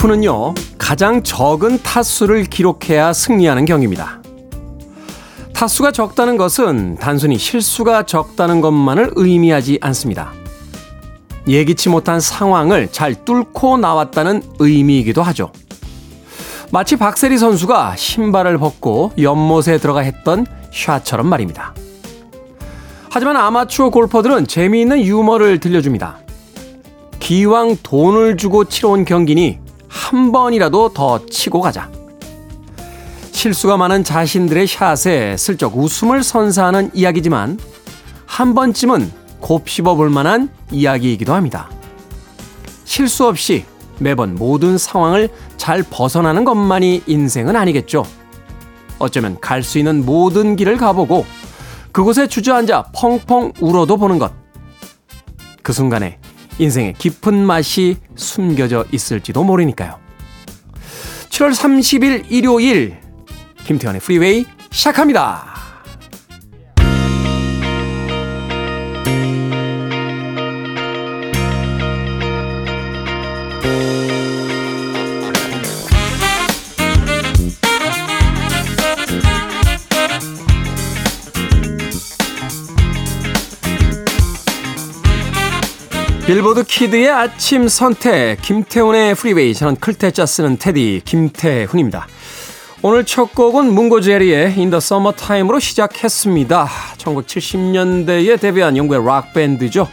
골프는요, 가장 적은 타수를 기록해야 승리하는 경기입니다. 타수가 적다는 것은 단순히 실수가 적다는 것만을 의미하지 않습니다. 예기치 못한 상황을 잘 뚫고 나왔다는 의미이기도 하죠. 마치 박세리 선수가 신발을 벗고 연못에 들어가 했던 샷처럼 말입니다. 하지만 아마추어 골퍼들은 재미있는 유머를 들려줍니다. 기왕 돈을 주고 치러 온 경기니 한 번이라도 더 치고 가자. 실수가 많은 자신들의 샷에 슬쩍 웃음을 선사하는 이야기지만 한 번쯤은 곱씹어 볼 만한 이야기이기도 합니다. 실수 없이 매번 모든 상황을 잘 벗어나는 것만이 인생은 아니겠죠. 어쩌면 갈 수 있는 모든 길을 가보고 그곳에 주저앉아 펑펑 울어도 보는 것. 그 순간에 인생의 깊은 맛이 숨겨져 있을지도 모르니까요. 7월 30일 일요일 김태현의 프리웨이 시작합니다. 빌보드 키드의 아침 선택 김태훈의 프리웨이 저는 클 태 자 쓰는 태디 김태훈입니다. 오늘 첫 곡은 멍고제리의 In the Summertime으로 시작했습니다. 1970년대에 데뷔한 영국의 락밴드죠.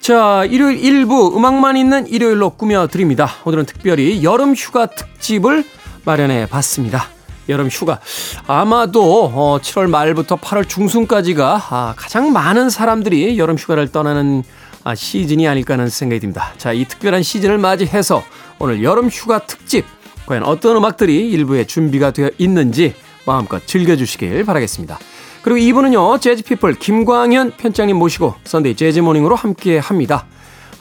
자, 일요일 일부 음악만 있는 일요일로 꾸며드립니다. 오늘은 특별히 여름 휴가 특집을 마련해 봤습니다. 여름 휴가. 아마도 7월 어, 말부터 8월 중순까지가 아, 가장 많은 사람들이 여름 휴가를 떠나는 아, 시즌이 아닐까 하는 생각이 듭니다. 자, 이 특별한 시즌을 맞이해서 오늘 여름 휴가 특집 과연 어떤 음악들이 일부에 준비가 되어 있는지 마음껏 즐겨주시길 바라겠습니다. 그리고 2부는요, 재즈피플 김광현 편집장님 모시고 Sunday Jazz Morning으로 함께 합니다.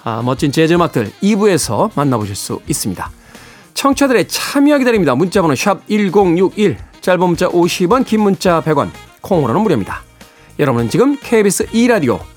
아, 멋진 재즈 음악들 2부에서 만나보실 수 있습니다. 청취자들의 참여 기다립니다. 문자번호 샵 1061, 짧은 문자 50원, 긴 문자 100원, 콩으로는 무료입니다. 여러분은 지금 KBS 2라디오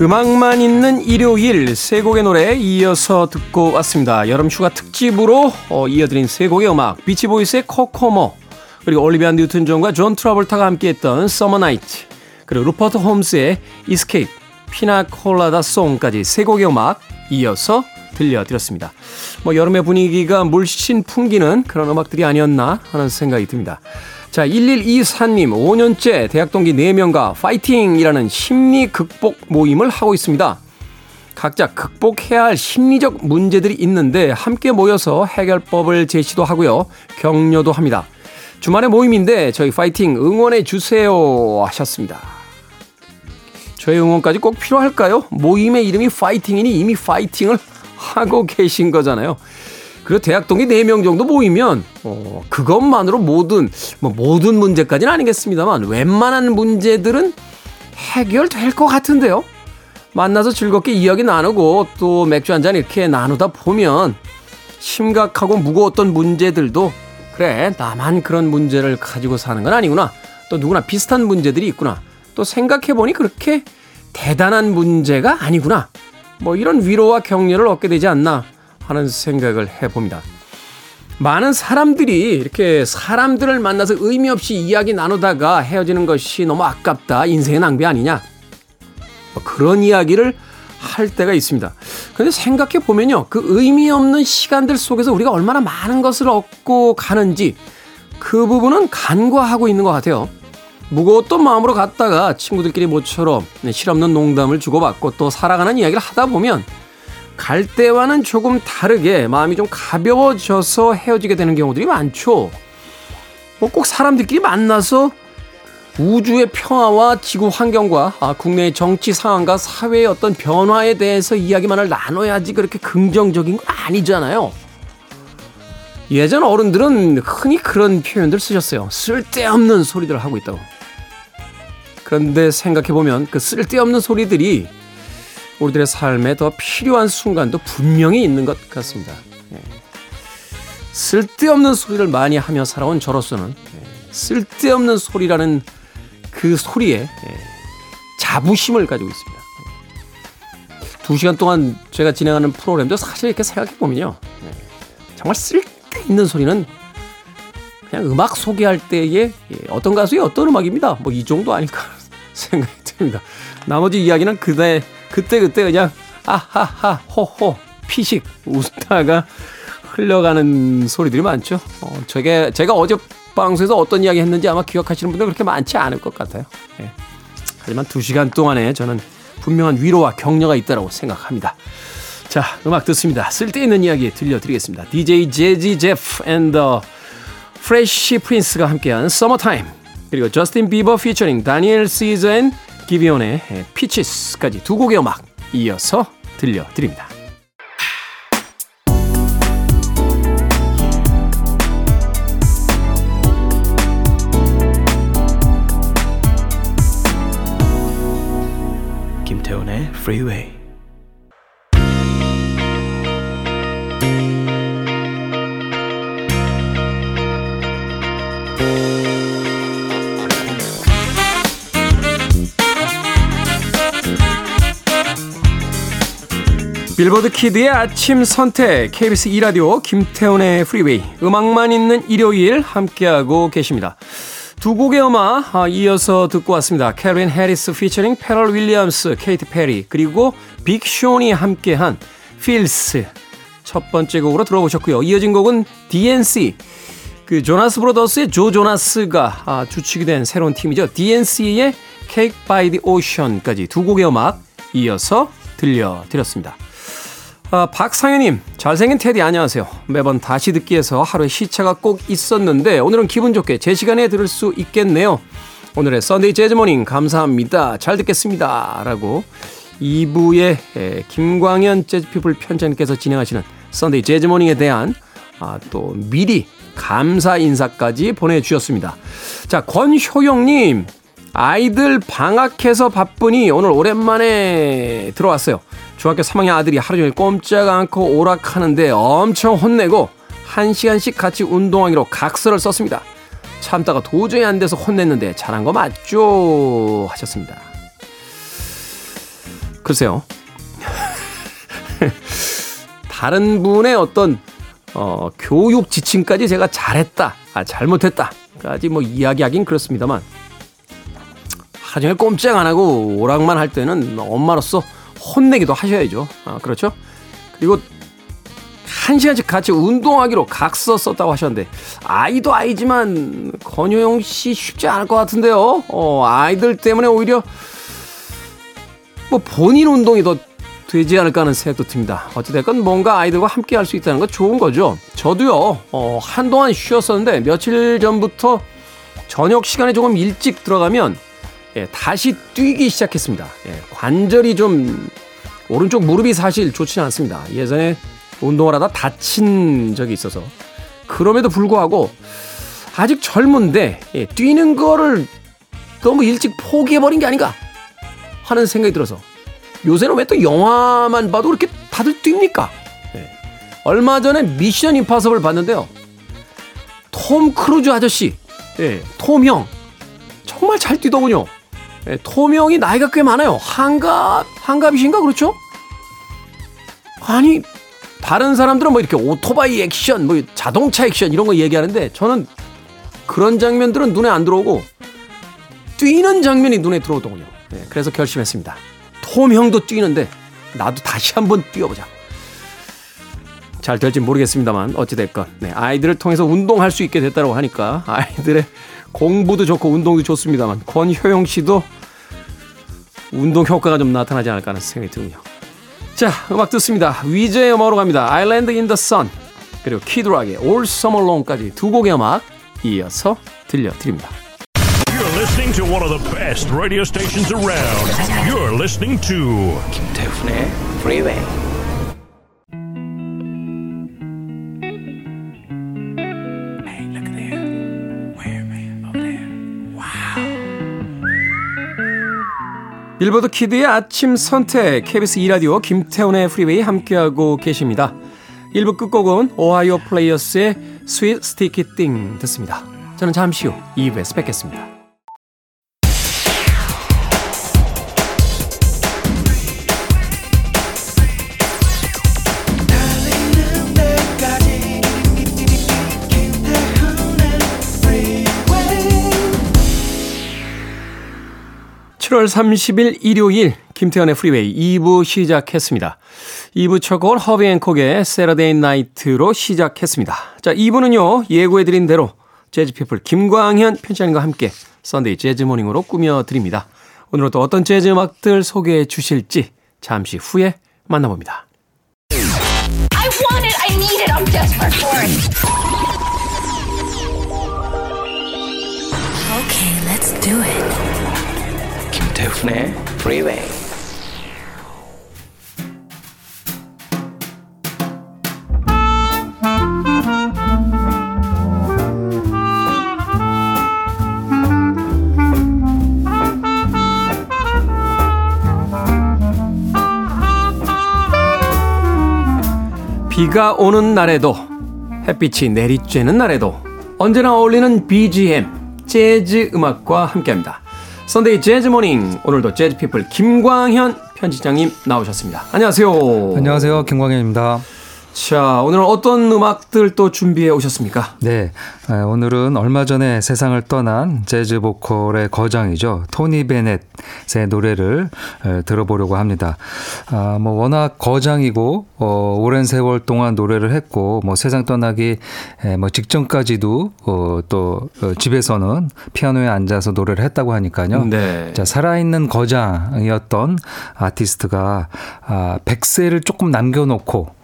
음악만 있는 일요일 세 곡의 노래 이어서 듣고 왔습니다. 여름 휴가 특집으로 어, 이어드린 세 곡의 음악 비치보이스의 Kokomo 그리고 올리비아 뉴튼 존과 존 트라볼타가 함께했던 Summer Nights 그리고 루퍼트 홈스의 Escape Piña Colada Song까지 세 곡의 음악 이어서 들려드렸습니다. 뭐 여름의 분위기가 물씬 풍기는 그런 음악들이 아니었나 하는 생각이 듭니다. 자, 1124님, 5년째 대학 동기 4명과 파이팅이라는 심리 극복 모임을 하고 있습니다. 각자 극복해야 할 심리적 문제들이 있는데 함께 모여서 해결법을 제시도 하고요. 격려도 합니다. 주말에 모임인데 저희 파이팅 응원해 주세요 하셨습니다. 저의 응원까지 꼭 필요할까요? 모임의 이름이 파이팅이니 이미 파이팅을 하고 계신 거잖아요. 그리고 대학 동기 4명 정도 모이면 어, 그것만으로 모든 뭐 모든 문제까지는 아니겠습니다만 웬만한 문제들은 해결될 것 같은데요. 만나서 즐겁게 이야기 나누고 또 맥주 한 잔 이렇게 나누다 보면 심각하고 무거웠던 문제들도 그래 나만 그런 문제를 가지고 사는 건 아니구나. 또 누구나 비슷한 문제들이 있구나. 또 생각해보니 그렇게 대단한 문제가 아니구나. 뭐 이런 위로와 격려를 얻게 되지 않나 하는 생각을 해봅니다. 많은 사람들이 이렇게 사람들을 만나서 의미 없이 이야기 나누다가 헤어지는 것이 너무 아깝다. 인생의 낭비 아니냐. 뭐 그런 이야기를 할 때가 있습니다. 근데 생각해 보면요. 그 의미 없는 시간들 속에서 우리가 얼마나 많은 것을 얻고 가는지 그 부분은 간과하고 있는 것 같아요. 무거웠던 마음으로 갔다가 친구들끼리 모처럼 실없는 농담을 주고받고 또 살아가는 이야기를 하다 보면 갈 때와는 조금 다르게 마음이 좀 가벼워져서 헤어지게 되는 경우들이 많죠. 뭐 꼭 사람들끼리 만나서 우주의 평화와 지구 환경과 아, 국내의 정치 상황과 사회의 어떤 변화에 대해서 이야기만을 나눠야지 그렇게 긍정적인 거 아니잖아요. 예전 어른들은 흔히 그런 표현들 쓰셨어요. 쓸데없는 소리들 하고 있다고. 그런데 생각해보면 그 쓸데없는 소리들이 우리들의 삶에 더 필요한 순간도 분명히 있는 것 같습니다. 예. 쓸데없는 소리를 많이 하며 살아온 저로서는 예. 쓸데없는 소리라는 그 소리에 예. 자부심을 가지고 있습니다. 두 시간 동안 제가 진행하는 프로그램도 사실 이렇게 생각해보면요. 정말 쓸데있는 소리는 그냥 음악 소개할 때에 어떤 가수의 어떤 음악입니다. 뭐 이 정도 아닐까 생각이 듭니다. 나머지 이야기는 그때 그때 그때 그냥 아하하 호호 피식 웃다가 흘러가는 소리들이 많죠. 어, 저게 제가 어제 방송에서 어떤 이야기 했는지 아마 기억하시는 분들 그렇게 많지 않을 것 같아요. 예. 하지만 두 시간 동안에 저는 분명한 위로와 격려가 있다고 생각합니다. 자, 음악 듣습니다. 쓸데있는 이야기 들려드리겠습니다. DJ 재지 제프 앤더 프레쉬 프린스가 함께한 서머타임 그리고 저스틴 비버 피처링 다니엘 and 기비온의 Peaches까지 두 곡의 음악 이어서 들려드립니다. 김태훈의 Freeway 빌보드 키드의 아침 선택 KBS 2 라디오 김태훈의 프리웨이 음악만 있는 일요일 함께하고 계십니다. 두 곡의 음악 아, 이어서 듣고 왔습니다. 캘빈 해리스 피처링 페럴 윌리엄스, 케이티 페리 그리고 빅 션이 함께한 Feels 첫 번째 곡으로 들어보셨고요. 이어진 곡은 DNCE 그 조나스 브로더스의 조 조나스가 아, 주축이 된 새로운 팀이죠. DNCE의 Cake by the Ocean까지 두 곡의 음악 이어서 들려드렸습니다. 아, 박상현님, 잘생긴 태디 안녕하세요. 매번 다시 듣기에서 하루에 시차가 꼭 있었는데 오늘은 기분 좋게 제 시간에 들을 수 있겠네요. 오늘의 Sunday Jazz Morning 감사합니다. 잘 듣겠습니다. 라고 2부의 김광현 재즈피플 편집장께서 진행하시는 Sunday Jazz Morning에 대한 아, 또 미리 감사 인사까지 보내주셨습니다. 자, 권효영님, 아이들 방학해서 바쁘니 오늘 오랜만에 들어왔어요. 중학교 3학년 아들이 하루 종일 꼼짝 않고 오락하는데 엄청 혼내고 1시간씩 같이 운동하기로 각서를 썼습니다. 참다가 도저히 안 돼서 혼냈는데 잘한 거 맞죠? 하셨습니다. 글쎄요. 다른 분의 어떤 어, 교육 지침까지 제가 잘했다, 아, 잘못했다까지 뭐 이야기하긴 그렇습니다만 하루 종일 꼼짝 안 하고 오락만 할 때는 엄마로서 혼내기도 하셔야죠. 아, 그렇죠? 그리고 한 시간씩 같이 운동하기로 각서 썼다고 하셨는데 아이도 아이지만 권효영 씨 쉽지 않을 것 같은데요. 어, 아이들 때문에 오히려 뭐 본인 운동이 더 되지 않을까 하는 생각도 듭니다. 어찌됐건 뭔가 아이들과 함께 할 수 있다는 건 좋은 거죠. 저도요, 어, 한동안 쉬었었는데 며칠 전부터 저녁 시간에 조금 일찍 들어가면 예, 다시 뛰기 시작했습니다. 예, 관절이 좀 오른쪽 무릎이 사실 좋지 않습니다. 예전에 운동을 하다 다친 적이 있어서 그럼에도 불구하고 아직 젊은데 예, 뛰는 거를 너무 일찍 포기해버린 게 아닌가 하는 생각이 들어서 요새는 왜 또 영화만 봐도 그렇게 다들 뜁니까? 예. 얼마 전에 미션 임파서블 봤는데요. 톰 크루즈 아저씨, 예, 톰 형, 정말 잘 뛰더군요. 예, 토명이 나이가 꽤 많아요. 한갑, 한갑이신가? 그렇죠? 아니, 다른 사람들은 뭐 이렇게 오토바이 액션, 뭐 자동차 액션 이런 거 얘기하는데 저는 그런 장면들은 눈에 안 들어오고 뛰는 장면이 눈에 들어오더군요. 네, 그래서 결심했습니다. 톰 형도 뛰는데 나도 다시 한번 뛰어보자. 잘 될지 모르겠습니다만 어찌됐건 네, 아이들을 통해서 운동할 수 있게 됐다고 하니까 아이들의 공부도 좋고 운동도 좋습니다만 권효영 씨도 운동 효과가 좀 나타나지 않을까 하는 생각이 드군요. 자, 음악 듣습니다. 위저의 음악으로 갑니다. Island in the Sun 그리고 키드락의 All Summer Long까지 두 곡의 음악 이어서 들려드립니다. You're listening to one of the best radio stations around. You're listening to 김태훈의 Freeway. 빌보드 kid의 아침 선택 KBS 2라디오 김태훈의 프리웨이 함께하고 계십니다. 1부 끝곡은 오하이오 플레이어스의 Sweet Sticky Thing 듣습니다. 저는 잠시 후 2부에서 뵙겠습니다. 7월 30일 일요일 김태훈의 프리웨이 2부 시작했습니다. 2부 첫 곡은 허비 행콕의 Saturday Night로 시작했습니다. 자, 2부는요. 예고해드린 대로 재즈피플 김광현 편집장님과 함께 Sunday Jazz Morning으로 꾸며드립니다. 오늘은 또 어떤 재즈 음악들 소개해 주실지 잠시 후에 만나봅니다. Okay, let's do it. 김태훈의 freeway 비가 오는 날에도 햇빛이 내리쬐는 날에도 언제나 어울리는 BGM 재즈 음악과 함께합니다. Sunday Jazz Morning 오늘도 재즈 피플 김광현 편집장님 나오셨습니다. 안녕하세요. 안녕하세요. 김광현입니다. 자, 오늘은 어떤 음악들 또 준비해 오셨습니까? 네. 아, 오늘은 얼마 전에 세상을 떠난 재즈 보컬의 거장이죠. 토니 베넷의 노래를 에, 들어보려고 합니다. 아, 뭐 워낙 거장이고 어, 오랜 세월 동안 노래를 했고 뭐 세상 떠나기 에, 뭐 직전까지도 어, 또 어, 집에서는 피아노에 앉아서 노래를 했다고 하니까요. 네. 자, 살아있는 거장이었던 아티스트가 아, 100세를 조금 남겨놓고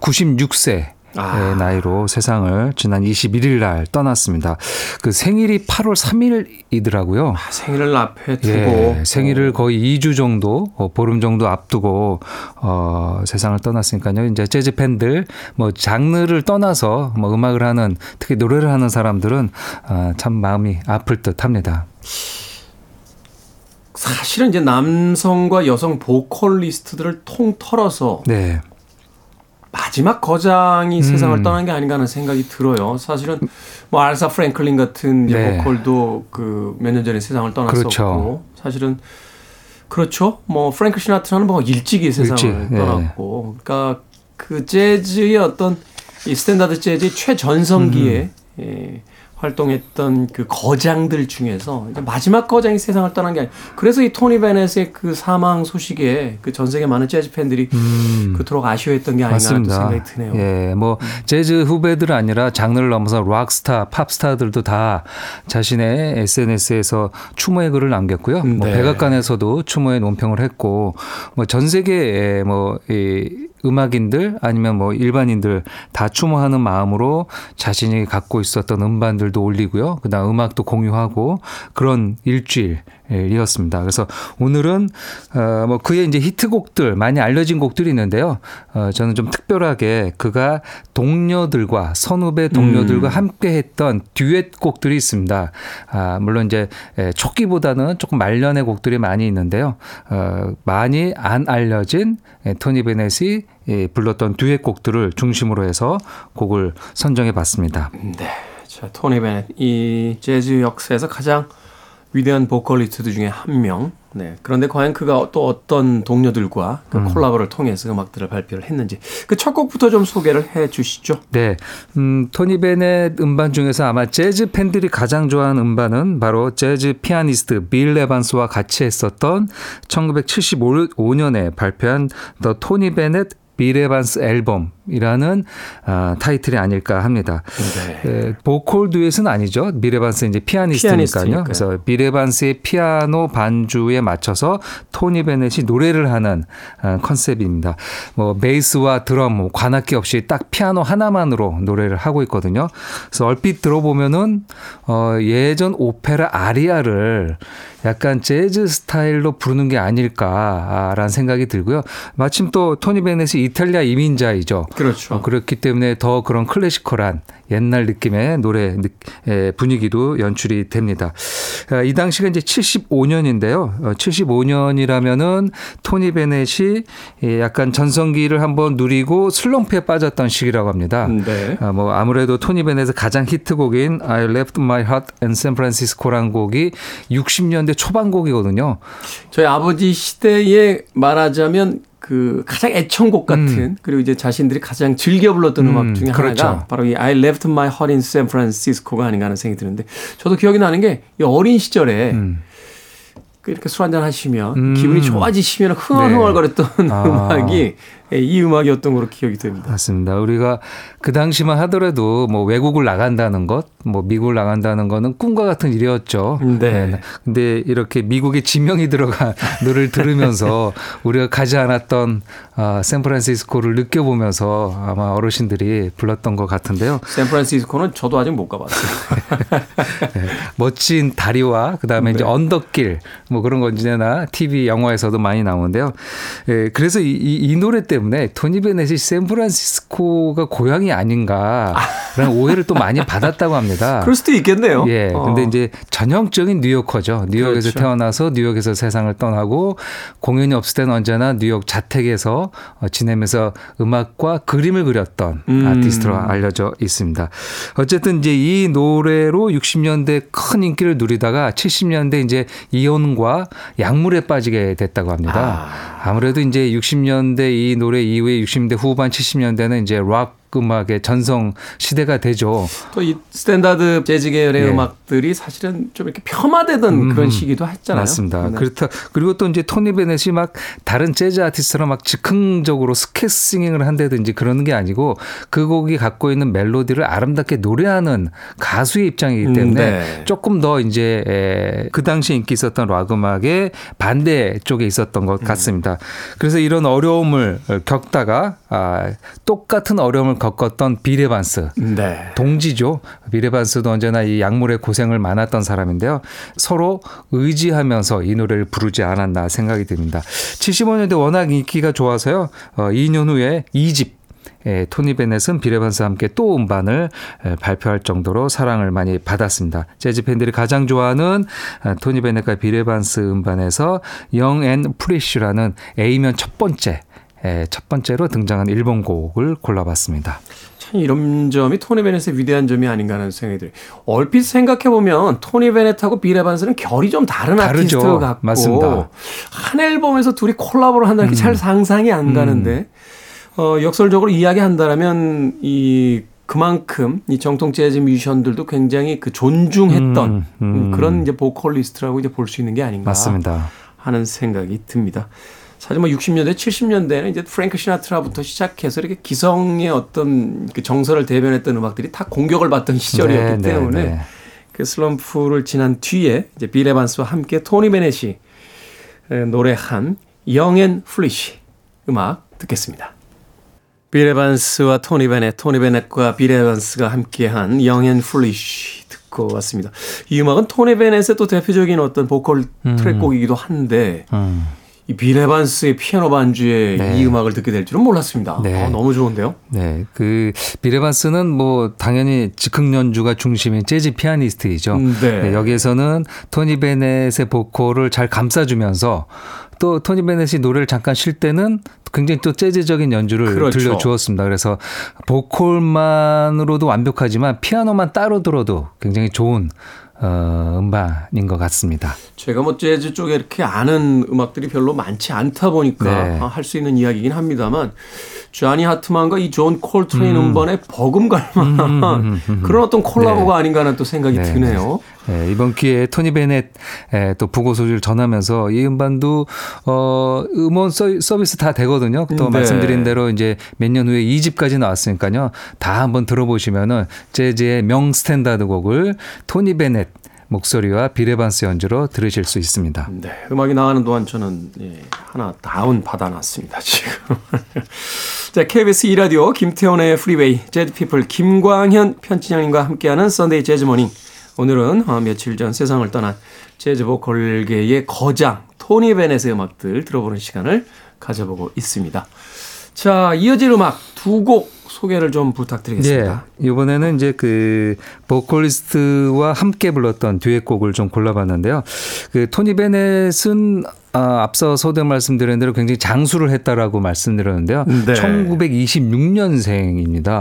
96세 아. 의 나이로 세상을 지난 21일 날 떠났습니다. 그 생일이 8월 3일이더라고요. 생일을 앞에 두고 예, 생일을 거의 2주 정도, 어, 보름 정도 앞두고 어, 세상을 떠났으니까요. 이제 재즈 팬들 뭐 장르를 떠나서 뭐 음악을 하는 특히 노래를 하는 사람들은 아, 참 마음이 아플 듯합니다. 사실은 이제 남성과 여성 보컬리스트들을 통틀어서 네. 마지막 거장이 세상을 음. 떠난 게 아닌가 하는 생각이 들어요. 사실은 뭐 알사 프랭클린 같은 네. 보컬도 그 몇 년 전에 세상을 떠났었고 그렇죠. 사실은 그렇죠. 뭐 프랭크 시나트라는 뭐 일찍이 세상을 일찍, 네. 떠났고 그러니까 그 재즈의 어떤 이 스탠다드 재즈의 최전성기에 음. 예, 활동했던 그 거장들 중에서 마지막 거장이 세상을 떠난 게 아니에요. 그래서 이 토니 베넷의 그 사망 소식에 그 전 세계 많은 재즈 팬들이 음. 그토록 아쉬워했던 게 아닌가 맞습니다. 생각이 드네요. 예, 뭐 재즈 후배들 아니라 장르를 넘어서 락스타, 팝스타들도 다 자신의 SNS에서 추모의 글을 남겼고요. 뭐 네. 백악관에서도 추모의 논평을 했고 뭐 전 세계의 뭐이 음악인들 아니면 뭐 일반인들 다 추모하는 마음으로 자신이 갖고 있었던 음반들도 올리고요. 그다음 음악도 공유하고 그런 일주일 이었습니다. 그래서 오늘은 어뭐 그의 이제 히트곡들 많이 알려진 곡들이 있는데요. 어 저는 좀 특별하게 그가 동료들과 선후배 동료들과 음. 함께 했던 듀엣 곡들이 있습니다. 아 물론 이제 에, 초기보다는 조금 말년의 곡들이 많이 있는데요. 어 많이 안 알려진 에, 토니 베넷이 예, 불렀던 듀엣 곡들을 중심으로 해서 곡을 선정해 봤습니다. 네. 자, 토니 베넷. 이 재즈 역사에서 가장 위대한 보컬리스트 중에 한 명. 네. 그런데 과연 그가 또 어떤 동료들과 그 콜라보를 통해서 음악들을 발표를 했는지 그 첫 곡부터 좀 소개를 해 주시죠. 네. 음, 토니 베넷 음반 중에서 아마 재즈 팬들이 가장 좋아하는 음반은 바로 재즈 피아니스트 빌 에반스와 같이 했었던 1975년에 발표한 The Tony Bennett Bill Evans Album이라는 아, 타이틀이 아닐까 합니다. 네. 에, 보컬 듀엣은 아니죠. 빌 에반스 이제 피아니스트니까요. 피아니스트니까요. 그래서 빌 에반스의 피아노 반주에 맞춰서 토니 베넷이 노래를 하는 아, 컨셉입니다. 뭐 베이스와 드럼, 뭐 관악기 없이 딱 피아노 하나만으로 노래를 하고 있거든요. 그래서 얼핏 들어보면은 어, 예전 오페라 아리아를 약간 재즈 스타일로 부르는 게 아닐까라는 생각이 들고요. 마침 또 토니 베넷이 이탈리아 이민자이죠. 그렇죠. 어, 그렇기 때문에 더 그런 클래시컬한 옛날 느낌의 노래 느- 분위기도 연출이 됩니다. 아, 이 당시가 이제 75년인데요. 75년이라면은 토니 베넷이 예, 약간 전성기를 한번 누리고 슬럼프에 빠졌던 시기라고 합니다. 네. 아, 뭐 아무래도 토니 베넷의 가장 히트곡인 I Left My Heart in San Francisco란 곡이 60년대 초반 곡이거든요. 저희 아버지 시대에 말하자면 그 가장 애청곡 같은 그리고 이제 자신들이 가장 즐겨 불렀던 음, 악 중에 그렇죠. 하나가 바로 이 I Left My Heart in San Francisco가 아닌가 하는 생각이 드는데 저도 기억이 나는 게 이 어린 시절에 그 이렇게 술 한잔 하시면 음. 기분이 좋아지시면 흥얼흥얼거렸던 아. 음악이 예, 이 음악이었던 걸로 기억이 됩니다. 맞습니다. 우리가 그 당시만 하더라도 뭐 외국을 나간다는 것, 뭐 미국을 나간다는 거는 꿈과 같은 일이었죠. 네. 근데 이렇게 미국에 지명이 들어간 노래를 들으면서 우리가 가지 않았던 아, 샌프란시스코를 느껴보면서 아마 어르신들이 불렀던 것 같은데요. 샌프란시스코는 저도 아직 못 가봤어요. 네, 멋진 다리와 그다음에 이제 네. 언덕길 뭐 그런 건 이제나 TV 영화에서도 많이 나오는데요. 예, 그래서 이, 이, 이 노래 때 문에 토니 베넷이 샌프란시스코가 고향이 아닌가라는 오해를 또 많이 받았다고 합니다. 그럴 수도 있겠네요. 예. 어. 근데 이제 전형적인 뉴요커죠. 뉴욕에서 그렇죠. 태어나서 뉴욕에서 세상을 떠나고 공연이 없을 때는 언제나 뉴욕 자택에서 어, 지내면서 음악과 그림을 그렸던 음. 아티스트로 알려져 있습니다. 어쨌든 이제 이 노래로 60년대 큰 인기를 누리다가 70년대 이제 이혼과 약물에 빠지게 됐다고 합니다. 아무래도 이제 60년대 이 노래 이후에 60년대 후반 70년대는 이제 락 음악의 전성 시대가 되죠. 또 이 스탠다드 재즈 계열의 예. 음악들이 사실은 좀 이렇게 폄하되던 그런 시기도 했잖아요. 맞습니다. 네. 그렇다. 그리고 또 이제 토니 베넷이 막 다른 재즈 아티스트랑 막 즉흥적으로 scat singing을 한다든지 그러는 게 아니고 그 곡이 갖고 있는 멜로디를 아름답게 노래하는 가수의 입장이기 때문에 음, 네. 조금 더 이제 에, 그 당시 인기 있었던 락 음악의 반대 쪽에 있었던 음. 것 같습니다. 그래서 이런 어려움을 겪다가 아, 똑같은 어려움을 겪었던 빌 에반스 네. 동지죠. 빌 에반스도 언제나 이 약물의 고생을 많았던 사람인데요. 서로 의지하면서 이 노래를 부르지 않았나 생각이 듭니다. 75년대 워낙 인기가 좋아서요. 어, 2년 후에 2집 예, 토니 베넷은 비레반스와 함께 또 음반을 에, 발표할 정도로 사랑을 많이 받았습니다. 재즈 팬들이 가장 좋아하는 아, 토니 베넷과 비레반스 음반에서 and Fresh라는 A면 첫 번째 에, 첫 번째로 등장한 일본 곡을 골라봤습니다. 참 이런 점이 토니 베넷의 위대한 점이 아닌가 하는 생각이 들어요. 얼핏 생각해보면 토니 베넷하고 빌 에반스는 결이 좀 다른 다르죠. 아티스트 같고 맞습니다. 한 앨범에서 둘이 콜라보를 한다는 게잘 상상이 안 가는데 어, 역설적으로 이야기한다면 이 그만큼 이 정통 재즈 뮤지션들도 굉장히 그 존중했던 음, 음. 음, 그런 이제 보컬리스트라고 이제 볼 수 있는 게 아닌가 맞습니다. 하는 생각이 듭니다. 사실 뭐 60년대, 70년대는 이제 프랭크 시나트라부터 시작해서 이렇게 기성의 어떤 그 정서를 대변했던 음악들이 다 공격을 받던 시절이었기 네, 네, 때문에 네. 그 슬럼프를 지난 뒤에 이제 빌 에반스와 함께 토니 베넷이 에, 노래한 Young and Foolish 음악 듣겠습니다. 빌 에반스와 토니 베넷, 토니 베넷과 빌 에반스가 함께한 Young and Foolish 듣고 왔습니다. 이 음악은 토니 베넷의 또 대표적인 어떤 보컬 트랙곡이기도 한데 음. 이 빌 에반스의 피아노 반주에 네. 이 음악을 듣게 될 줄은 몰랐습니다. 네. 아, 너무 좋은데요? 네, 그 비레반스는 뭐 당연히 즉흥 연주가 중심인 재즈 피아니스트이죠. 음, 네. 여기에서는 토니 베넷의 보컬을 잘 감싸주면서 또 토니 베넷이 노래를 잠깐 쉴 때는 굉장히 또 재즈적인 연주를 그렇죠. 들려주었습니다. 그래서 보컬만으로도 완벽하지만 피아노만 따로 들어도 굉장히 좋은 어, 음반인 것 같습니다. 제가 뭐 재즈 쪽에 이렇게 아는 음악들이 별로 많지 않다 보니까 네. 할수 있는 이야기긴 합니다만 쟈니 하트만과 이 존 콜트레인 음. 반에 버금갈 만한 그런 어떤 콜라보가 아닌가 하는 또 생각이 네. 드네요. 네, 이번 기회에 토니 베넷 에, 또 부고 소식을 전하면서 이 음반도 어 음원 서, 서비스 다 되거든요. 또 네. 말씀드린 대로 이제 몇 년 후에 2집까지 나왔으니까요. 다 한번 들어보시면은 재즈의 명 스탠다드 곡을 토니 베넷 목소리와 빌 에반스 연주로 들으실 수 있습니다. 네, 음악이 나가는 동안 저는 예, 하나 다운 받아놨습니다 지금. 자, KBS 2 라디오 김태훈의 프리웨이 재즈피플 김광현 편집장님과 함께하는 Sunday Jazz Morning. 오늘은 어, 며칠 전 세상을 떠난 재즈 보컬계의 거장 토니 베넷의 음악들 들어보는 시간을 가져보고 있습니다. 자, 이어질 음악 두 곡 소개를 좀 부탁드리겠습니다. 예. 이번에는 이제 그 보컬리스트와 함께 불렀던 듀엣곡을 좀 골라봤는데요. 그 토니 베넷은 아, 앞서 서두 말씀드린 대로 굉장히 장수를 했다라고 말씀드렸는데요. 네. 1926년생입니다.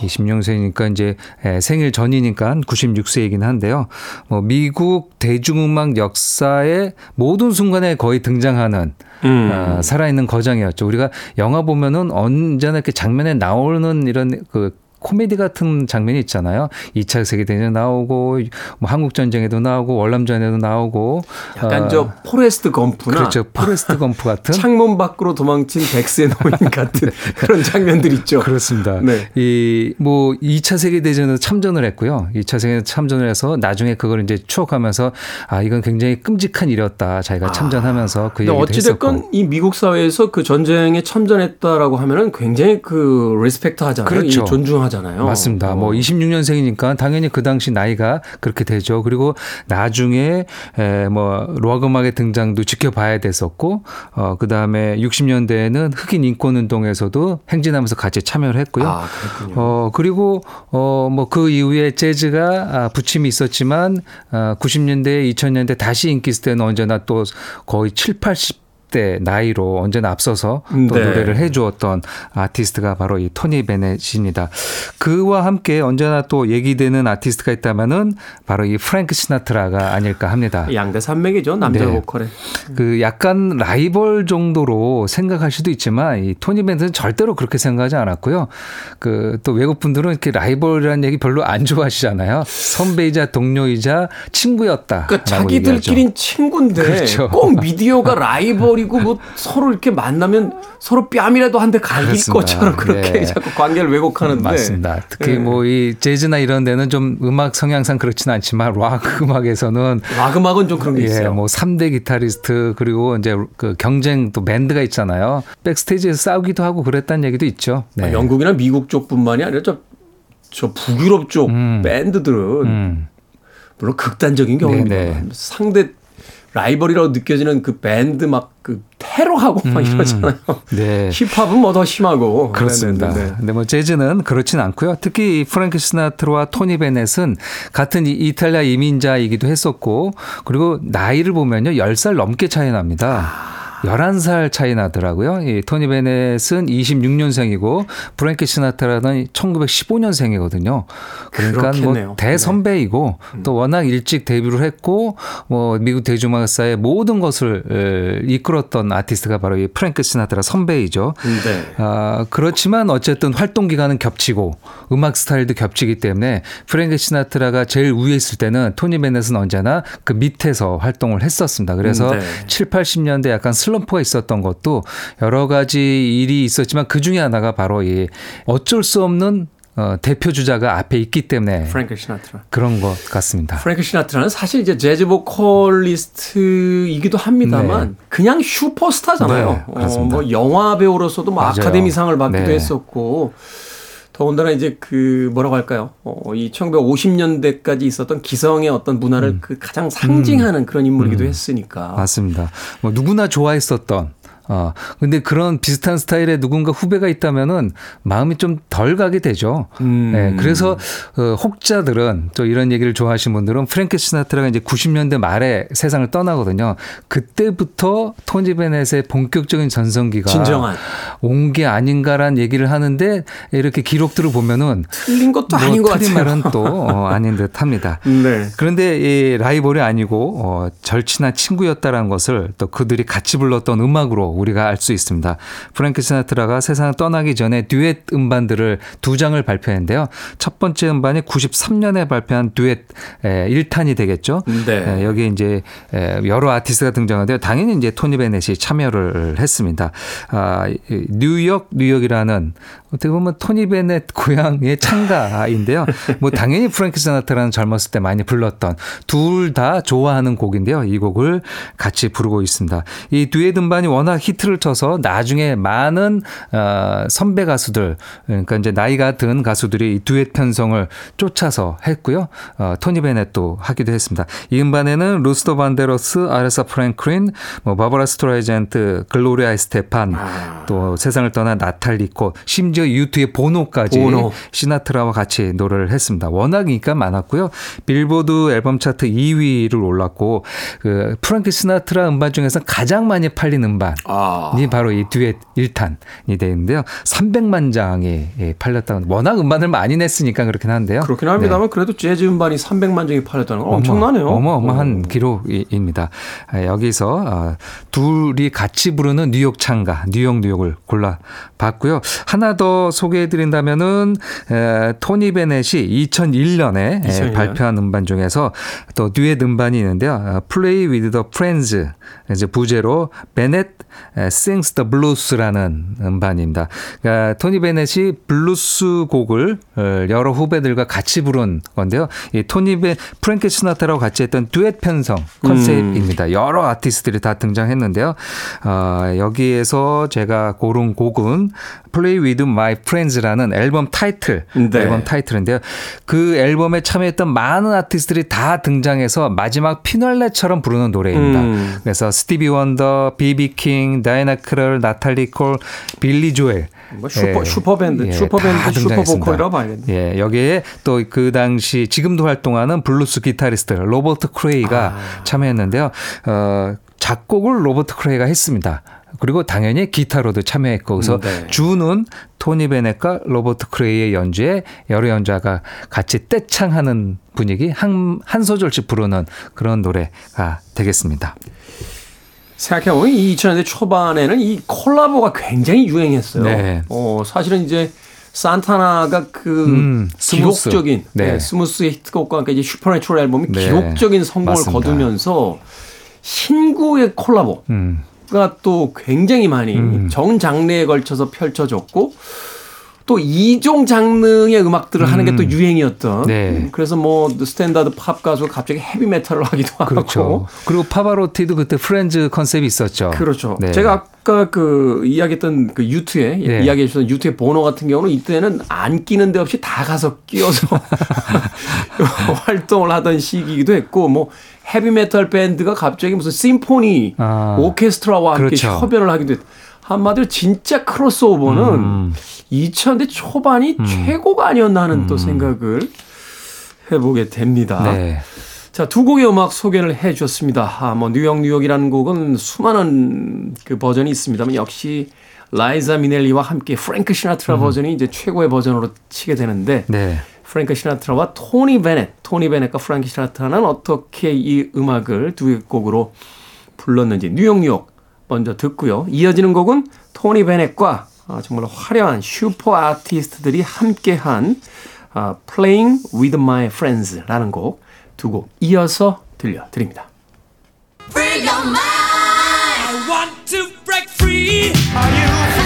26년생이니까 이제 예, 생일 전이니까 96세이긴 한데요. 뭐 미국 대중음악 역사의 모든 순간에 거의 등장하는 음. 아, 살아있는 거장이었죠. 우리가 영화 보면은 언제나 이렇게 장면에 나오는 이런 그 코미디 같은 장면이 있잖아요. 2차 세계대전 나오고 뭐 한국 전쟁에도 나오고 월남전에도 나오고 약간 어, 저 포레스트 검프나 그렇죠. 포레스트 검프 같은 창문 밖으로 도망친 백세 노인 같은 그런 장면들 있죠. 그렇습니다. 네. 이 뭐 2차 세계 대전에도 참전을 했고요. 2차 세계 참전을 해서 나중에 그걸 이제 추억하면서 아 이건 굉장히 끔찍한 일이었다. 자기가 참전하면서 그 근데 얘기도 어찌 됐건 했었고. 이 미국 사회에서 그 전쟁에 참전했다라고 하면은 굉장히 그 respect 하잖아요. 그렇죠. 이 존중하잖아요. 맞습니다. 어. 뭐 26년생이니까 당연히 그 당시 나이가 그렇게 되죠. 그리고 나중에 에뭐 락 음악의 등장도 지켜봐야 됐었고 어 그다음에 60년대에는 흑인 인권 운동에서도 행진하면서 같이 참여를 했고요. 아. 어 그리고 어뭐 그 이후에 재즈가 아, 부침이 있었지만 아, 90년대, 2000년대 다시 인기 있을 때는 언제나 또 거의 7, 80 대 나이로 언제나 앞서서 또 네. 노래를 해주었던 아티스트가 바로 이 토니 베넷입니다. 그와 함께 언제나 또 얘기되는 아티스트가 있다면은 바로 이 프랭크 시나트라가 아닐까 합니다. 양대 산맥이죠. 남자 네. 보컬에. 그 약간 라이벌 정도로 생각할 수도 있지만 이 토니 베넷은 절대로 그렇게 생각하지 않았고요. 그 또 외국 분들은 이렇게 라이벌이라는 얘기 별로 안 좋아하시잖아요. 선배이자 동료이자 친구였다. 그러니까 자기들끼린 친구인데 그렇죠. 꼭 미디어가 라이벌 이고 뭐 서로 이렇게 만나면 서로 뺨이라도 한 대 갈길 그렇습니다. 것처럼 그렇게 예. 자꾸 관계를 왜곡하는데 맞습니다. 특히 예. 뭐이 재즈나 이런 데는 좀 음악 성향상 그렇지는 않지만 락 음악에서는 락 음악은 좀 그런 게 예, 있어요. 뭐 3대 기타리스트 그리고 이제 그 경쟁 또 밴드가 있잖아요. 백스테이지에서 싸우기도 하고 그랬다는 얘기도 있죠. 네. 아, 영국이나 미국 쪽뿐만이 아니라 저, 저 북유럽 쪽 음. 밴드들은 음. 물론 극단적인 경우입니다. 네네. 상대 라이벌이라고 느껴지는 그 밴드 막 그 테러하고 막 이러잖아요. 네. 힙합은 뭐 더 심하고 그렇습니다. 네, 네, 네. 근데 뭐 재즈는 그렇진 않고요. 특히 이 프랭크 시나트라와 토니 베넷은 같은 이 이탈리아 이민자이기도 했었고 그리고 나이를 보면요. 10살 넘게 차이 납니다. 11살 차이 나더라고요. 이 토니 베넷은 26년생이고 프랭크 시나트라는 1915년생이거든요. 그러니까 그렇겠네요. 네. 뭐 대선배이고 또 워낙 일찍 데뷔를 했고 뭐 미국 대중음악사의 모든 것을 에, 이끌었던 아티스트가 바로 이 프랭크 시나트라 선배이죠. 네. 아, 그렇지만 어쨌든 활동 기간은 겹치고 음악 스타일도 겹치기 때문에 프랭크 시나트라가 제일 위에 있을 때는 토니 베넷은 언제나 그 밑에서 활동을 했었습니다. 그래서 네. 7, 80년대 약간 슬럼프가 있었던 것도 여러 가지 일이 있었지만 그 중에 하나가 바로 이 어쩔 수 없는 어, 대표 주자가 앞에 있기 때문에 프랭크 시나트라. 그런 것 같습니다. 프랭크 시나트라는 사실 이제 재즈 보컬리스트이기도 합니다만 네. 그냥 슈퍼스타잖아요. 네. 어, 뭐 영화 배우로서도 뭐. 아카데미상을 받기도 네. 했었고 더군다나 이제 그 뭐라고 할까요? 어, 이 1950년대까지 있었던 기성의 어떤 문화를 그 가장 상징하는 그런 인물이기도 했으니까. 음. 맞습니다. 뭐 누구나 좋아했었던 어, 근데 그런 비슷한 스타일의 누군가 후배가 있다면은 마음이 좀 덜 가게 되죠. 음. 네, 그래서 어, 혹자들은 또 이런 얘기를 좋아하시는 분들은 프랭크 시나트라가 이제 90년대 말에 세상을 떠나거든요. 그때부터 토니 베넷의 본격적인 전성기가 진정한. 온 게 아닌가라는 얘기를 하는데 이렇게 기록들을 보면은 틀린 것도 뭐 아닌 것 틀린 같아요. 말은 또 어, 아닌 듯합니다. 네. 그런데 이 라이벌이 아니고 어, 절친한 친구였다라는 것을 또 그들이 같이 불렀던 음악으로 우리가 알 수 있습니다. 프랭크 시나트라가 세상을 떠나기 전에 듀엣 음반들을 두 장을 발표했는데요. 첫 번째 음반이 93년에 발표한 듀엣 에, 1탄이 되겠죠. 네. 에, 여기에 이제 에, 여러 아티스트가 등장하는데요. 당연히 이제 토니 베넷이 참여를 했습니다. 아, 이 뉴욕 뉴욕이라는 어떻게 보면 토니 베넷 고향의 찬가인데요. 뭐 당연히 프랭크 시나트라는 젊었을 때 많이 불렀던 둘 다 좋아하는 곡인데요. 이 곡을 같이 부르고 있습니다. 이 듀엣 음반이 워낙 히트를 쳐서 나중에 많은 어, 선배 가수들 그러니까 이제 나이가 든 가수들이 이 듀엣 편성을 쫓아서 했고요. 어, 토니 베넷도 하기도 했습니다. 이 음반에는 루더 밴드로스, 아레사 프랭클린, 뭐 바브라 스트라이샌드, 글로리아 에스테판, 또 세상을 떠난 나탈리 콜, 심지어 U2의 보노까지 보노. 시나트라와 같이 노래를 했습니다. 워낙 인기가 많았고요. 빌보드 앨범 차트 2위를 올랐고 그 프랭크 시나트라 음반 중에서 가장 많이 팔린 음반이 아. 바로 이 듀엣 1탄이 되는데요. 300만 장이 예, 팔렸다고 워낙 음반을 많이 냈으니까 그렇긴 한데요. 그렇긴 합니다만 그래도 재즈 음반이 300만 장이 팔렸다는 건 엄청나네요. 어마어마한 어. 기록입니다. 아, 여기서 아, 둘이 같이 부르는 뉴욕 찬가, 뉴욕 뉴욕을 골라 봤고요. 하나 더 소개해 드린다면은 에, 토니 베넷이 2001년에 2001년. 발표한 음반 중에서 또 듀엣 음반이 있는데요. 아, Play with the Friends 이제 부제로 베넷 에, Sings the Blues라는 음반입니다. 그러니까 토니 베넷이 블루스 곡을 어, 여러 후배들과 같이 부른 건데요. 이 토니 베 프랭크 시나트라하고 같이 했던 듀엣 편성 컨셉입니다. 여러 아티스트들이 다 등장했는데요. 어, 여기에서 제가 고른 곡은 Play with My Friends라는 앨범 타이틀, 네. 앨범 타이틀인데요. 그 앨범에 참여했던 많은 아티스트들이 다 등장해서 마지막 피날레처럼 부르는 노래입니다. 음. 그래서 스티비 원더, 비비 킹, 다이애나 크롤, 나탈리 콜, 빌리 조엘. 뭐 슈퍼- 슈퍼밴드, 슈퍼밴드, 다 등장했습니다. 슈퍼보컬이라고 봐야겠네. 예, 여기에 또 그 당시 지금도 활동하는 블루스 기타리스트 로버트 크레이가 아. 참여했는데요. 어, 작곡을 로버트 크레이가 했습니다. 그리고 당연히 기타로도 참여했고 그래서 음, 네. 주는 토니 베넷과 로버트 크레이의 연주에 여러 연주자가 같이 떼창하는 분위기 한, 한 소절씩 부르는 그런 노래가 되겠습니다. 생각해보면 2000년대 초반에는 이 콜라보가 굉장히 유행했어요. 네. 어, 사실은 이제 산타나가 그 음, Smooth. 기록적인 네. 네, Smooth의 히트곡과 함께 이제 Supernatural 앨범이 네. 기록적인 성공을 맞습니다. 거두면서 신구의 콜라보가 음. 또 굉장히 많이 전 장르에 걸쳐서 펼쳐졌고 또 이종 장르의 음악들을 하는 게 또 유행이었던 네. 그래서 뭐 스탠다드 팝 가수가 갑자기 헤비 메탈을 하기도 하고 그렇죠. 그리고 파바로티도 그때 Friends 컨셉이 있었죠. 그렇죠. 네. 제가 아까 그 이야기했던 그 U2의 네. 이야기해 주셨던 U2의 보노 같은 경우는 이때는 안 끼는 데 없이 다 가서 끼어서 활동을 하던 시기이기도 했고 뭐 헤비 메탈 밴드가 갑자기 무슨 심포니 아. 오케스트라와 함께 그렇죠. 협연을 하기도 했 한마디로 진짜 크로스오버는 음. 2000대 초반이 최고가 아니었나 하는 또 생각을 해보게 됩니다. 네. 자, 두 곡의 음악 소개를 해 주셨습니다. 아, 뭐, 뉴욕, 뉴욕이라는 곡은 수많은 그 버전이 있습니다만 역시 라이자 미넬리와 함께 프랭크 시나트라 버전이 이제 최고의 버전으로 치게 되는데 네. 프랭크 시나트라와 토니 베넷, 토니 베넷과 프랭크 시나트라는 어떻게 이 음악을 두 곡으로 불렀는지 뉴욕, 뉴욕 먼저 듣고요. 이어지는 곡은 토니 베넷과 아, 정말 화려한 슈퍼 아티스트들이 함께한 아, Playing with My Friends라는 곡 두 곡 이어서 들려드립니다. Free your mind. I want to break free. Are you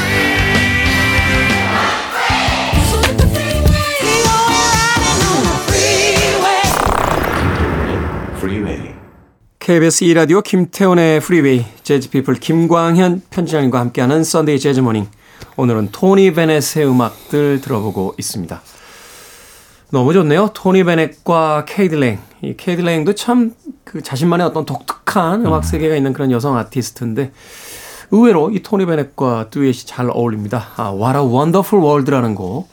KBS 2라디오 김태훈의 프리웨이 재즈피플 김광현 편집장님과 함께하는 Sunday Jazz Morning 오늘은 토니 베넷의 음악들 들어보고 있습니다. 너무 좋네요. 토니 베넷과 케이디 랭. 이 케이디 랭도 참 그 자신만의 어떤 독특한 음악 세계가 있는 그런 여성 아티스트인데 의외로 이 토니 베넷과 듀엣이 잘 어울립니다. 아, What a Wonderful World라는 곡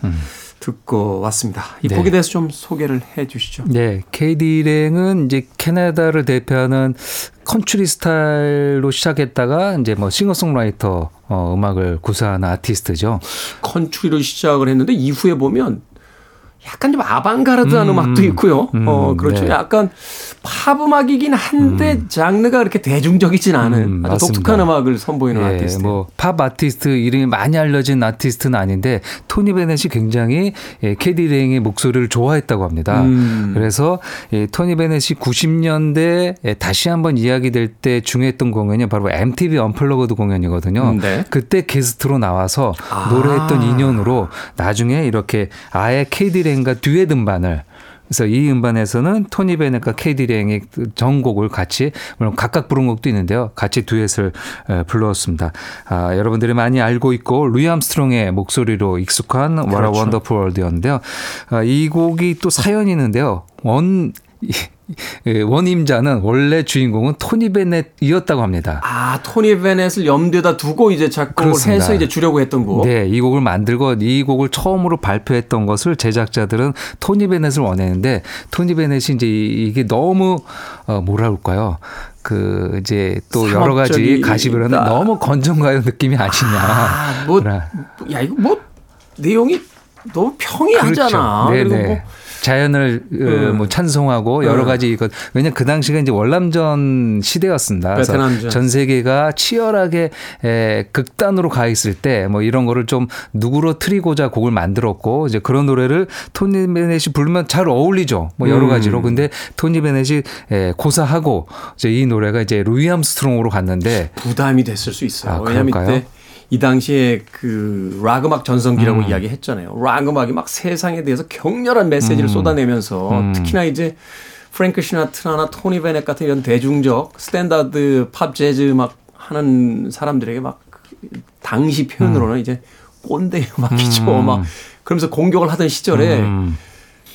듣고 왔습니다. 이 네. 곡에 대해서 좀 소개를 해 주시죠. 네, KD 랭은 이제 캐나다를 대표하는 컨트리 스타일로 시작했다가 이제 뭐 싱어송라이터 어, 음악을 구사하는 아티스트죠. 컨트리로 시작을 했는데 이후에 보면 약간 좀 아방가르드한 음악도 있고요. 음, 어, 그렇죠. 네. 약간 팝 음악이긴 한데 장르가 그렇게 대중적이진 않은 음, 아주 맞습니다. 독특한 음악을 선보이는 예, 아티스트. 뭐팝 아티스트 이름이 많이 알려진 아티스트는 아닌데 토니 베넷이 굉장히 예, 케이디 랭의 목소리를 좋아했다고 합니다. 음. 그래서 예, 토니 베넷이 90년대 에 다시 한번 이야기될 때 중요했던 공연이 바로 MTV Unplugged 공연이거든요. 음, 네. 그때 게스트로 나와서 아. 노래했던 인연으로 나중에 이렇게 아예 케이디 랭과 듀엣 음반을 그래서 이 음반에서는 토니 베넷과 케이디 그 전곡을 같이 물론 각각 부른 곡도 있는데요. 같이 듀엣을 에, 불러왔습니다. 아, 여러분들이 많이 알고 있고 루이 암스트롱의 목소리로 익숙한 What a 그렇죠. Wonderful World였는데요. 아, 이 곡이 또 사연이 있는데요. 원 원임자는 원래 주인공은 토니 베넷이었다고 합니다. 아, 토니 베넷을 염두에다 두고 이제 작곡을 그렇습니다. 해서 이제 주려고 했던 곡. 네, 이 곡을 만들고 이 곡을 처음으로 발표했던 것을 제작자들은 토니 베넷을 원했는데 토니 베넷이 이제 이- 이게 너무 어 뭐라 그럴까요? 그 이제 또 여러 가지. 가십을 하는 너무 건전가요 느낌이 아니냐. 아, 뭐. 야, 이거 뭐, 내용이 너무 평이하잖아. 그렇죠. 그리고 네네. 뭐, 자연을 어, 음. 뭐 찬송하고 여러 음. 가지 이것 왜냐 그 당시가 이제 월남전 시대였습니다. 그래서 베트남전. 전 세계가 치열하게 에, 극단으로 가 있을 때 뭐 이런 거를 좀 누구로 트리고자 곡을 만들었고 이제 그런 노래를 토니 베넷이 부르면 잘 어울리죠. 뭐 여러 음. 가지로 근데 토니 베넷이 에, 고사하고 이제 이 노래가 이제 루이 암스트롱으로 갔는데 부담이 됐을 수 있어요. 아, 왜냐하면 그럴까요? 이때 이 당시에 그 락 음악 전성기라고 음. 이야기했잖아요. 락 음악이 막 세상에 대해서 격렬한 메시지를 쏟아내면서 음. 특히나 이제 프랭크 시나트라나 토니 베넷 같은 이런 대중적 스탠다드 팝 재즈 음악 하는 사람들에게 막 당시 표현으로는 이제 꼰대 음악이죠. 막 그러면서 공격을 하던 시절에 음.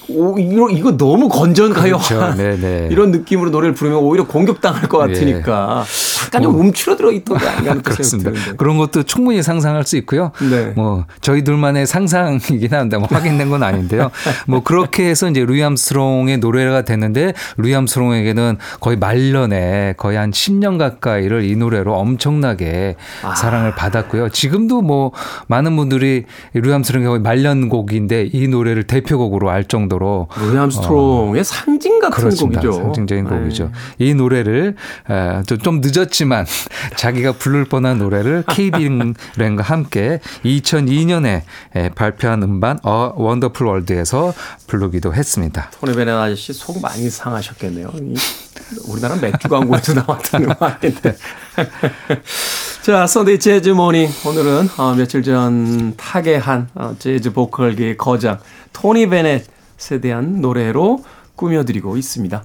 오, 이거, 이거 너무 건전 가요한 그렇죠. 네네. 이런 느낌으로 노래를 부르면 오히려 공격당할 것 예. 같으니까 약간 좀 움츠러들어 있던 게 아닌가 하는 또 그렇습니다. 그런 것도 충분히 상상할 수 있고요. 네. 뭐 저희 둘만의 상상이긴 한데 뭐 확인된 건 아닌데요. 뭐 그렇게 해서 이제 루이 암스트롱의 노래가 됐는데 루이 암스트롱에게는 거의 말년에 거의 한 10년 가까이를 이 노래로 엄청나게 아. 사랑을 받았고요. 지금도 뭐 많은 분들이 루이 암스트롱의 거의 말년곡인데 이 노래를 대표곡으로 알 정도 로 루이 암스트롱의 상징 같은 어. 그렇습니다. 곡이죠. 상징적인 네. 곡이죠. 이 노래를 에, 좀- 좀 늦었지만 자기가 부를 뻔한 노래를 케이디 랭과 함께 2002년에 발표한 음반 A Wonderful World에서 부르기도 했습니다. 토니 베넷 아저씨 속 많이 상하셨겠네요. 이 우리나라 맥주 광고에도 나왔던 음악인데. 자, Sunday Jazz Morning. 오늘은 어, 며칠 전 타계한 어, 재즈 보컬계의 거장 토니 베넷 에 대한 노래로 꾸며드리고 있습니다.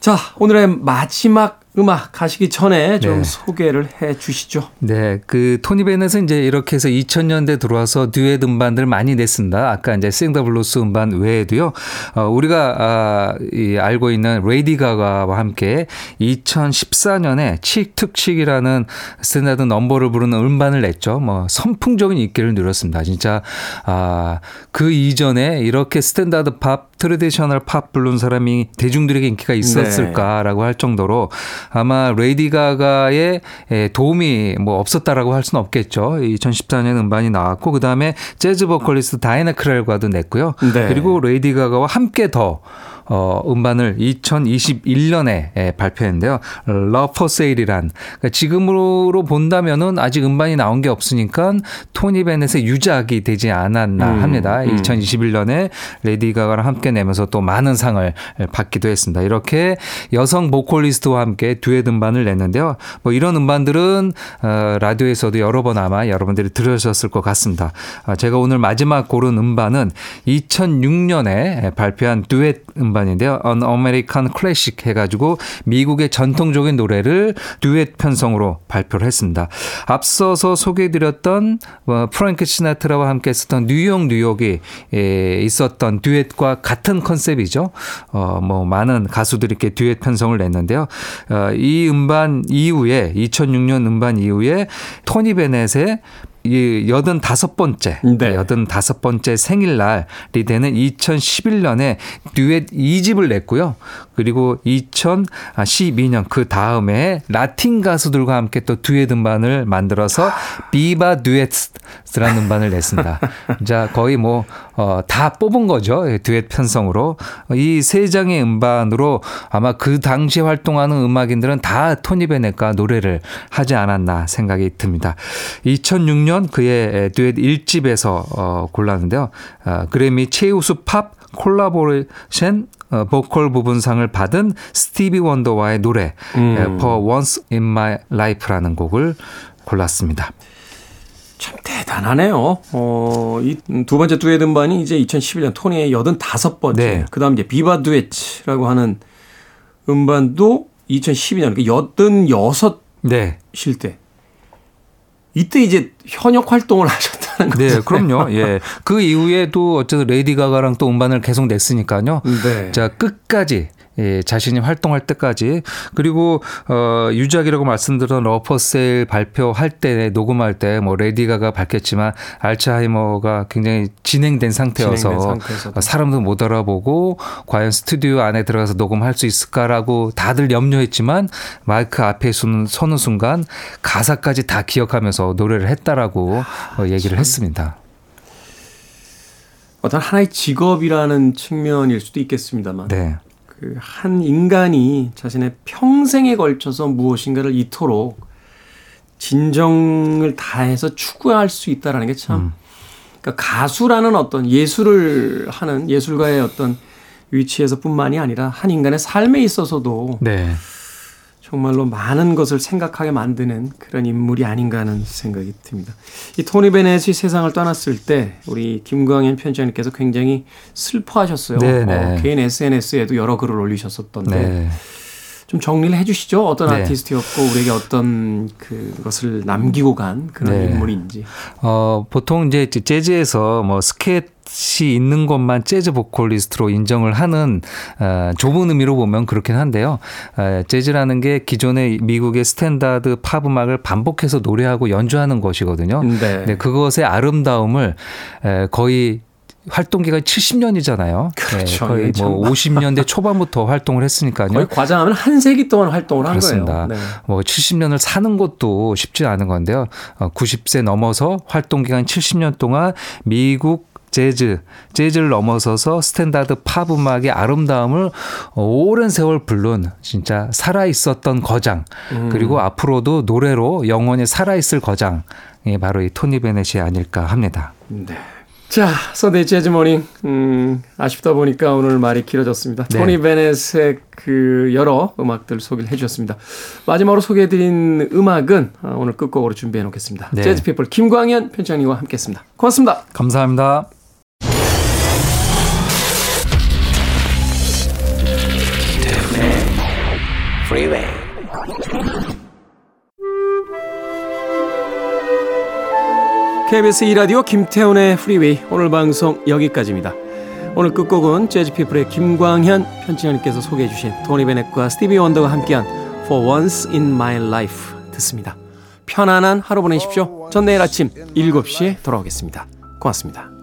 자, 오늘의 마지막 음악 가시기 전에 좀 네. 소개를 해 주시죠. 네, 그 토니 베넷은 이제 이렇게 해서 2000년대 들어와서 듀엣 음반들 많이 냈습니다. 아까 이제 Sing the Blues 음반 외에도요. 어, 우리가 아, 이 알고 있는 레이디 가가와 함께 2014년에 Cheek to Cheek이라는 스탠다드 넘버를 부르는 음반을 냈죠. 뭐 선풍적인 인기를 누렸습니다. 진짜 아, 그 이전에 이렇게 스탠다드 팝, traditional 팝 부른 사람이 대중들에게 인기가 있었을까라고 할 정도로 아마 레이디 가가의 에, 도움이 뭐 없었다라고 할 수는 없겠죠. 2014년 음반이 나왔고 그 다음에 재즈 보컬리스트 다이애나 크롤과도 냈고요. 네. 그리고 레이디 가가와 함께 더 어, 음반을 2021년에 발표했는데요. Love for Sale이란 그러니까 지금으로 본다면은 아직 음반이 나온 게 없으니까 토니 베넷의 유작이 되지 않았나 음, 합니다. 음. 2021년에 레이디 가가랑 함께 내면서 또 많은 상을 받기도 했습니다. 이렇게 여성 보컬리스트와 함께 듀엣 음반을 냈는데요. 뭐 이런 음반들은 어, 라디오에서도 여러 번 아마 여러분들이 들으셨을 것 같습니다. 아, 제가 오늘 마지막 고른 음반은 2006년에 발표한 듀엣 음반 인데요. An American Classic 해가지고 미국의 전통적인 노래를 듀엣 편성으로 발표를 했습니다. 앞서서 소개해드렸던 어, 프랭크 시나트라와 함께 했었던 뉴욕 뉴욕이 에, 있었던 듀엣과 같은 컨셉이죠. 어, 뭐 많은 가수들이 이렇게 듀엣 편성을 냈는데요. 어, 이 음반 이후에 2006년 음반 이후에 토니 베넷의 이 여든 다섯 번째, 네. 여든 다섯 번째 생일날이 되는 2011년에 듀엣 2집을 냈고요. 그리고 2012년 그 다음에 라틴 가수들과 함께 또 듀엣 음반을 만들어서 비바 듀엣스라는 음반을 냈습니다. 자, 거의 뭐, 어, 다 뽑은 거죠. 예, 듀엣 편성으로. 이 세 장의 음반으로 아마 그 당시에 활동하는 음악인들은 다 토니 베넷과 노래를 하지 않았나 생각이 듭니다. 2006년 그의 듀엣 1집에서 어, 골랐는데요. 어, 그래미 최우수 팝 콜라보레이션 어, 보컬 부분상을 받은 스티비 원더와의 노래 음. 에, For Once in My Life라는 곡을 골랐습니다. 참 대단하네요. 어, 이 두 번째 듀엣 음반이 이제 2011년 토니의 85번째. 네. 그 다음 이제 Viva Duets라고 하는 음반도 2012년, 그러니까 86세 네. 때. 이때 이제 현역 활동을 하셨다는 거죠. 네, 그럼요. 예. 그 이후에도 어쨌든 레이디 가가랑 또 음반을 계속 냈으니까요. 네. 자, 끝까지 예, 자신이 활동할 때까지 그리고 어 유작이라고 말씀드린 Love for Sale 발표할 때 녹음할 때 뭐 레이디 가가 밝혔지만 알츠하이머가 굉장히 진행된 상태여서 진행된. 어, 사람도 못 알아보고 과연 스튜디오 안에 들어가서 녹음할 수 있을까라고 다들 염려했지만 마이크 앞에 서는 순간 가사까지 다 기억하면서 노래를 했다라고 어, 얘기를 했습니다. 어떤 하나의 직업이라는 측면일 수도 있겠습니다만 네. 그 한 인간이 자신의 평생에 걸쳐서 무엇인가를 이토록 진정을 다해서 추구할 수 있다라는 게참 그러니까 가수라는 어떤 예술을 하는 예술가의 어떤 위치에서뿐만이 아니라 한 인간의 삶에 있어서도 네. 정말로 많은 것을 생각하게 만드는 그런 인물이 아닌가 하는 생각이 듭니다. 이 토니 베넷이 세상을 떠났을 때 우리 김광현 편집장님께서 굉장히 슬퍼하셨어요. 네네. 어, 개인 SNS에도 여러 글을 올리셨었던데 네. 좀 정리를 해주시죠. 어떤 네. 아티스트였고 우리에게 어떤 그것을 남기고 간 그런 네. 인물인지. 어, 보통 이제 재즈에서 뭐 스캣이 있는 것만 재즈 보컬리스트로 인정을 하는 어, 좁은 의미로 보면 그렇긴 한데요. 어, 재즈라는 게 기존의 미국의 스탠다드 팝 음악을 반복해서 노래하고 연주하는 것이거든요. 네. 네, 그것의 아름다움을 에, 거의 활동 기간이 70년이잖아요. 그렇죠. 거의 예, 뭐 정말. 50년대 초반부터 활동을 했으니까요. 거의 과장하면 한 세기 동안 활동을 한 그렇습니다. 거예요. 네. 뭐 70년을 사는 것도 쉽지 않은 건데요. 어, 90세 넘어서 활동 기간 70년 동안 미국 재즈, 재즈를 넘어서서 스탠다드 팝 음악의 아름다움을 어, 오랜 세월 부른 진짜 살아 있었던 거장 그리고 앞으로도 노래로 영원히 살아 있을 거장이 바로 이 토니 베넷이 아닐까 합니다. 네. 자, Sunday 재즈 morning. 음, 아쉽다 보니까 오늘 말이 길어졌습니다. 네. 토니 베넷의 그 여러 음악들 소개를 해주셨습니다. 마지막으로 소개해드린 음악은 어, 오늘 끝곡으로 준비해 놓겠습니다. 네. 재즈 피플 김광현 편집장님과 함께했습니다. 고맙습니다. 감사합니다. KBS 2라디오 김태훈의 프리웨이 오늘 방송 여기까지입니다. 오늘 끝곡은 재즈피플의 김광현 편집장님께서 소개해 주신 토니 베넷과 스티비 원더가 함께한 For Once in My Life 듣습니다. 편안한 하루 보내십시오. 전 내일 아침 7시에 돌아오겠습니다. 고맙습니다.